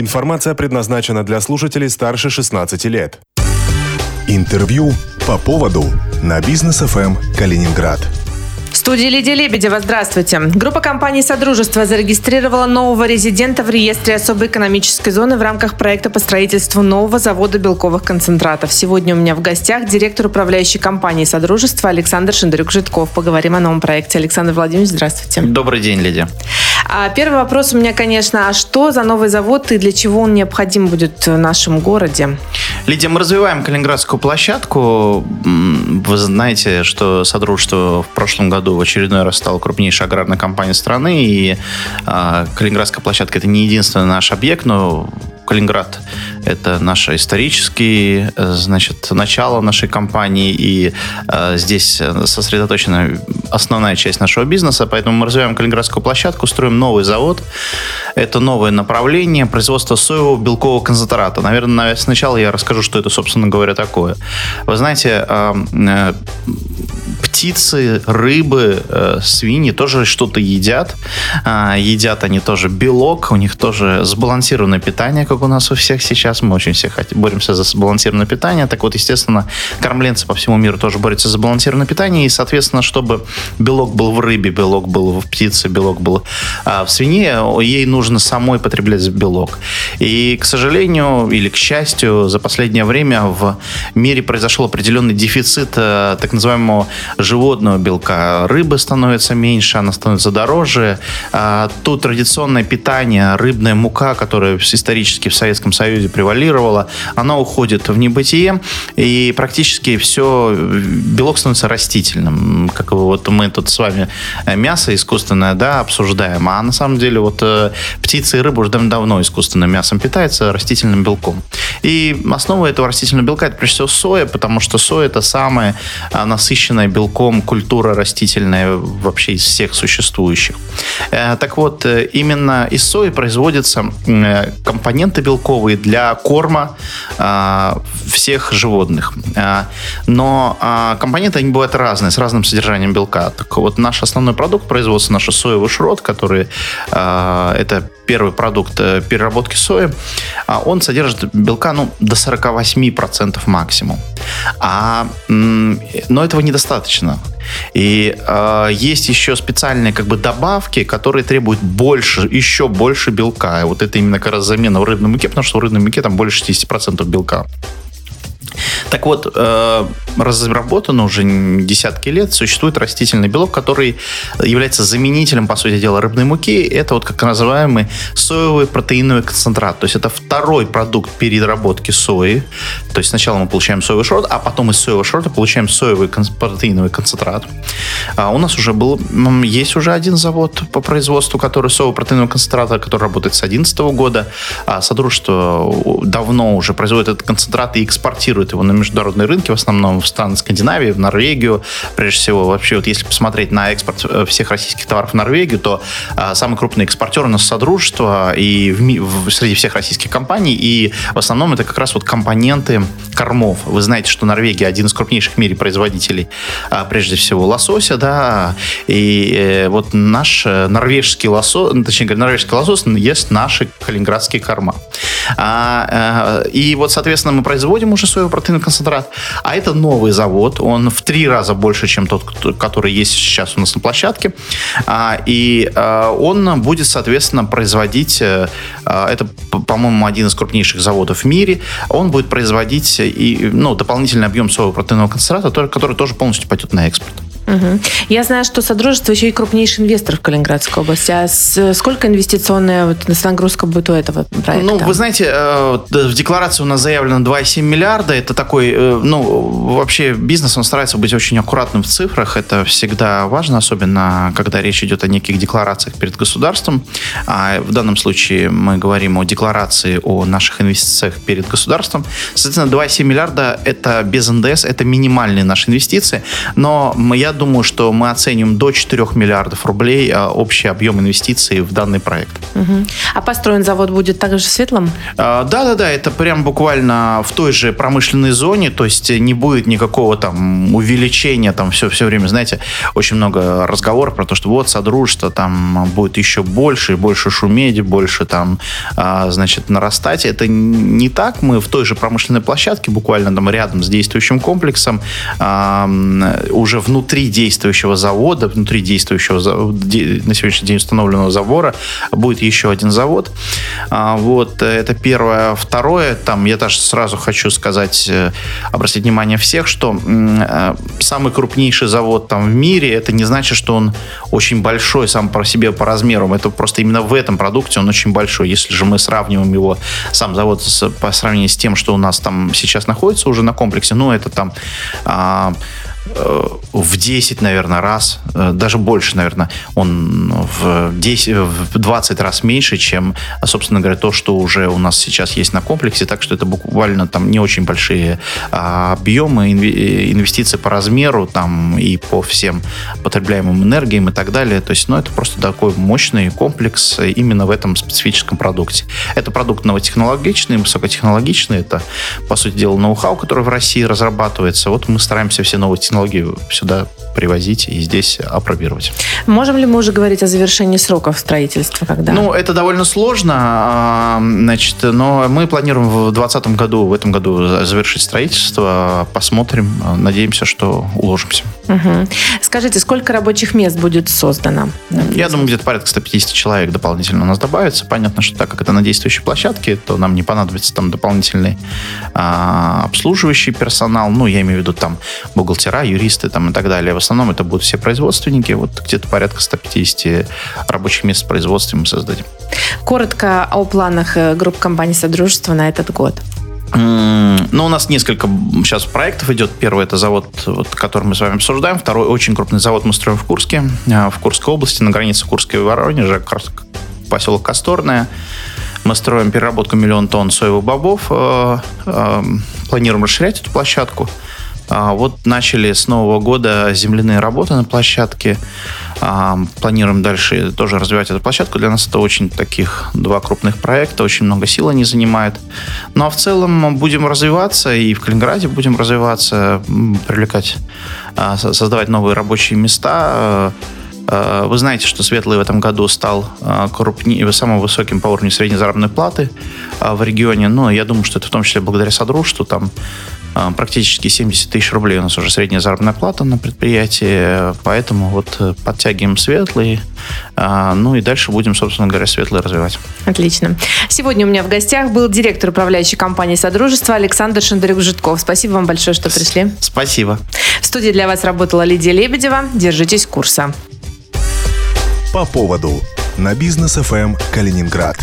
Информация предназначена для слушателей старше 16 лет. Интервью по поводу на бизнес ФМ Калининград. Студии Лидия Лебедева. Здравствуйте. Группа компаний «Содружество» зарегистрировала нового резидента в реестре особой экономической зоны в рамках проекта по строительству нового завода белковых концентратов. Сегодня у меня в гостях директор управляющей компании «Содружество» Александр Шендрюк-Житков. Поговорим о новом проекте. Александр Владимирович, здравствуйте. Добрый день, Лидия. А первый вопрос у меня, конечно, а что за новый завод и для чего он необходим будет в нашем городе? Лидия, мы развиваем Калининградскую площадку. Вы знаете, что Содружество в прошлом году в очередной раз стало крупнейшей аграрной компанией страны, и э, Калининградская площадка – это не единственный наш объект, но Калининград – это наше историческое, значит, начало нашей компании, и э, здесь сосредоточена основная часть нашего бизнеса, поэтому мы развиваем Калининградскую площадку, строим новый завод. Это новое направление производства соевого белкового концентрата. Наверное, сначала я расскажу, что это, собственно говоря, такое. Вы знаете, э, э, птицы, рыбы, э, свиньи тоже что-то едят. Э, едят они тоже белок, у них тоже сбалансированное питание, как у нас у всех сейчас. Мы очень все хотим, боремся за сбалансированное питание. Так вот, естественно, кормленцы по всему миру тоже борются за сбалансированное питание. И, соответственно, чтобы белок был в рыбе, белок был в птице, белок был э, в свине, ей нужно самой потреблять белок. И, к сожалению, или к счастью, за последнее время в мире произошел определенный дефицит э, так называемого животного белка. Рыбы становится меньше, она становится дороже. А, тут традиционное питание, рыбная мука, которая исторически в Советском Союзе превалировала, она уходит в небытие, и практически все, белок становится растительным. Как вот мы тут с вами э, мясо искусственное, да, обсуждаем, а на самом деле вот э, птицы и рыба уже давно искусственным мясом питаются, растительным белком. И основа этого растительного белка это прежде всего соя, потому что соя это самая насыщенная белком белком культура растительная вообще из всех существующих. Э, так вот, э, именно из сои производятся э, компоненты белковые для корма всех животных. Но компоненты, они бывают разные, с разным содержанием белка. Так вот, наш основной продукт производства, наш соевый шрот, который это первый продукт переработки сои, он содержит белка ну, до 48% максимум. А, но этого недостаточно достаточно. И э, есть еще специальные как бы добавки, которые требуют больше, еще больше белка. И вот это именно как раз замена в рыбной муке, потому что в рыбной муке там больше 60% белка. Так вот, э, разработано уже десятки лет, существует растительный белок, который является заменителем, по сути дела, рыбной муки. Это вот как называемый соевый протеиновый концентрат. То есть это второй продукт переработки сои. То есть сначала мы получаем соевый шрот, а потом из соевого шрота получаем соевый протеиновый концентрат. А у нас уже был, есть уже один завод по производству, который соевого протеинового концентрата, который работает с 2011 года. А Содружество давно уже производит этот концентрат и экспортирует его на международные рынки, в основном в страны Скандинавии, в Норвегию. Прежде всего, вообще, вот если посмотреть на экспорт э, всех российских товаров в Норвегию, то а, самый крупный экспортер у нас Содружество и в, в, среди всех российских компаний, и в основном это как раз вот компоненты кормов. Вы знаете, что Норвегия один из крупнейших в мире производителей, а, прежде всего, лосося, да, и э, вот наш э, норвежский лосось, точнее говоря, норвежский лосось ест наши калининградские корма. А, э, и вот, соответственно, мы производим уже соевый протеиновый концентрат, а это новый завод, он в три раза больше, чем тот, который есть сейчас у нас на площадке, а, и а, он будет, соответственно, производить, э, это, по-моему, один из крупнейших заводов в мире, он будет производить и, ну, дополнительный объем соевого протеинового концентрата, который тоже полностью пойдет на экспорт. Угу. Я знаю, что Содружество еще и крупнейший инвестор в Калининградской области. А с, сколько инвестиционная вот, нагрузка будет у этого проекта? Ну, вы знаете, э, в декларации у нас заявлено 2,7 миллиарда. Это такой, э, ну, вообще бизнес, он старается быть очень аккуратным в цифрах. Это всегда важно, особенно когда речь идет о неких декларациях перед государством. А в данном случае мы говорим о декларации о наших инвестициях перед государством. Соответственно, 2,7 миллиарда – это без НДС, это минимальные наши инвестиции. Но я думаю, что мы оценим до 4 миллиардов рублей а, общий объем инвестиций в данный проект. Угу. А построен завод будет также в Светлом? А, да-да-да, это прям буквально в той же промышленной зоне, то есть не будет никакого там увеличения, там все, все время, знаете, очень много разговоров про то, что вот Содружество там будет еще больше, больше шуметь, больше там, а, значит, нарастать. Это не так, мы в той же промышленной площадке, буквально там рядом с действующим комплексом, уже внутри действующего завода, внутри действующего на сегодняшний день установленного забора будет еще один завод. А, вот, это первое. Второе, там я даже сразу хочу сказать, э, обратить внимание всех, что э, самый крупнейший завод там в мире, это не значит, что он очень большой сам по себе по размерам. Это просто именно в этом продукте он очень большой. Если же мы сравниваем его, сам завод по сравнению с тем, что у нас там сейчас находится уже на комплексе, ну, это там а, Э, в 10, наверное, раз, э, даже больше, наверное, он в, 10, в 20 раз меньше, чем, собственно говоря, то, что уже у нас сейчас есть на комплексе. Так что это буквально там не очень большие а, объемы, э, инвестиции по размеру там и по всем потребляемым энергиям и так далее. То есть, ну, это просто такой мощный комплекс именно в этом специфическом продукте. Это продукт новотехнологичный, высокотехнологичный. Это, по сути дела, ноу-хау, который в России разрабатывается. Вот мы стараемся все новые технологии технологии сюда привозить и здесь опробировать. Можем ли мы уже говорить о завершении сроков строительства? Когда? Ну, это довольно сложно, а, значит, но мы планируем в 2020 году, в этом году завершить строительство. Посмотрим, надеемся, что уложимся. Угу. Скажите, сколько рабочих мест будет создано? Я думаю, где-то порядка 150 человек дополнительно у нас добавится. Понятно, что так как это на действующей площадке, то нам не понадобится там дополнительный а, обслуживающий персонал. Ну, я имею в виду там бухгалтера, юристы там и так далее. В основном это будут все производственники. Вот где-то порядка 150 рабочих мест в производстве мы создадим. Коротко о планах э, групп компаний Содружества на этот год. Ну, у нас несколько сейчас проектов идет. Первый это завод, вот, который мы с вами обсуждаем. Второй очень крупный завод мы строим в Курске, э, в Курской области, на границе Курской и Воронежа, поселок Косторное. Мы строим переработку миллион тонн соевых бобов. Э, планируем расширять эту площадку. А, вот начали с Нового года земляные работы на площадке. А, планируем дальше тоже развивать эту площадку. Для нас это очень таких два крупных проекта, очень много сил они занимают. Ну а в целом будем развиваться и в Калининграде будем развиваться, привлекать, а, создавать новые рабочие места. Вы знаете, что Светлый в этом году стал крупнее, самым высоким по уровню средней заработной платы в регионе. Но я думаю, что это в том числе благодаря Содружеству. Там а, практически 70 тысяч рублей у нас уже средняя заработная плата на предприятии, поэтому вот э, подтягиваем светлые, а, ну и дальше будем, собственно говоря, светлые развивать. Отлично. Сегодня у меня в гостях был директор управляющей компании Содружества Александр Шандарюк-Житков. Спасибо вам большое, что пришли. Спасибо. В студии для вас работала Лидия Лебедева. Держитесь курса. По поводу на бизнес ФМ Калининград.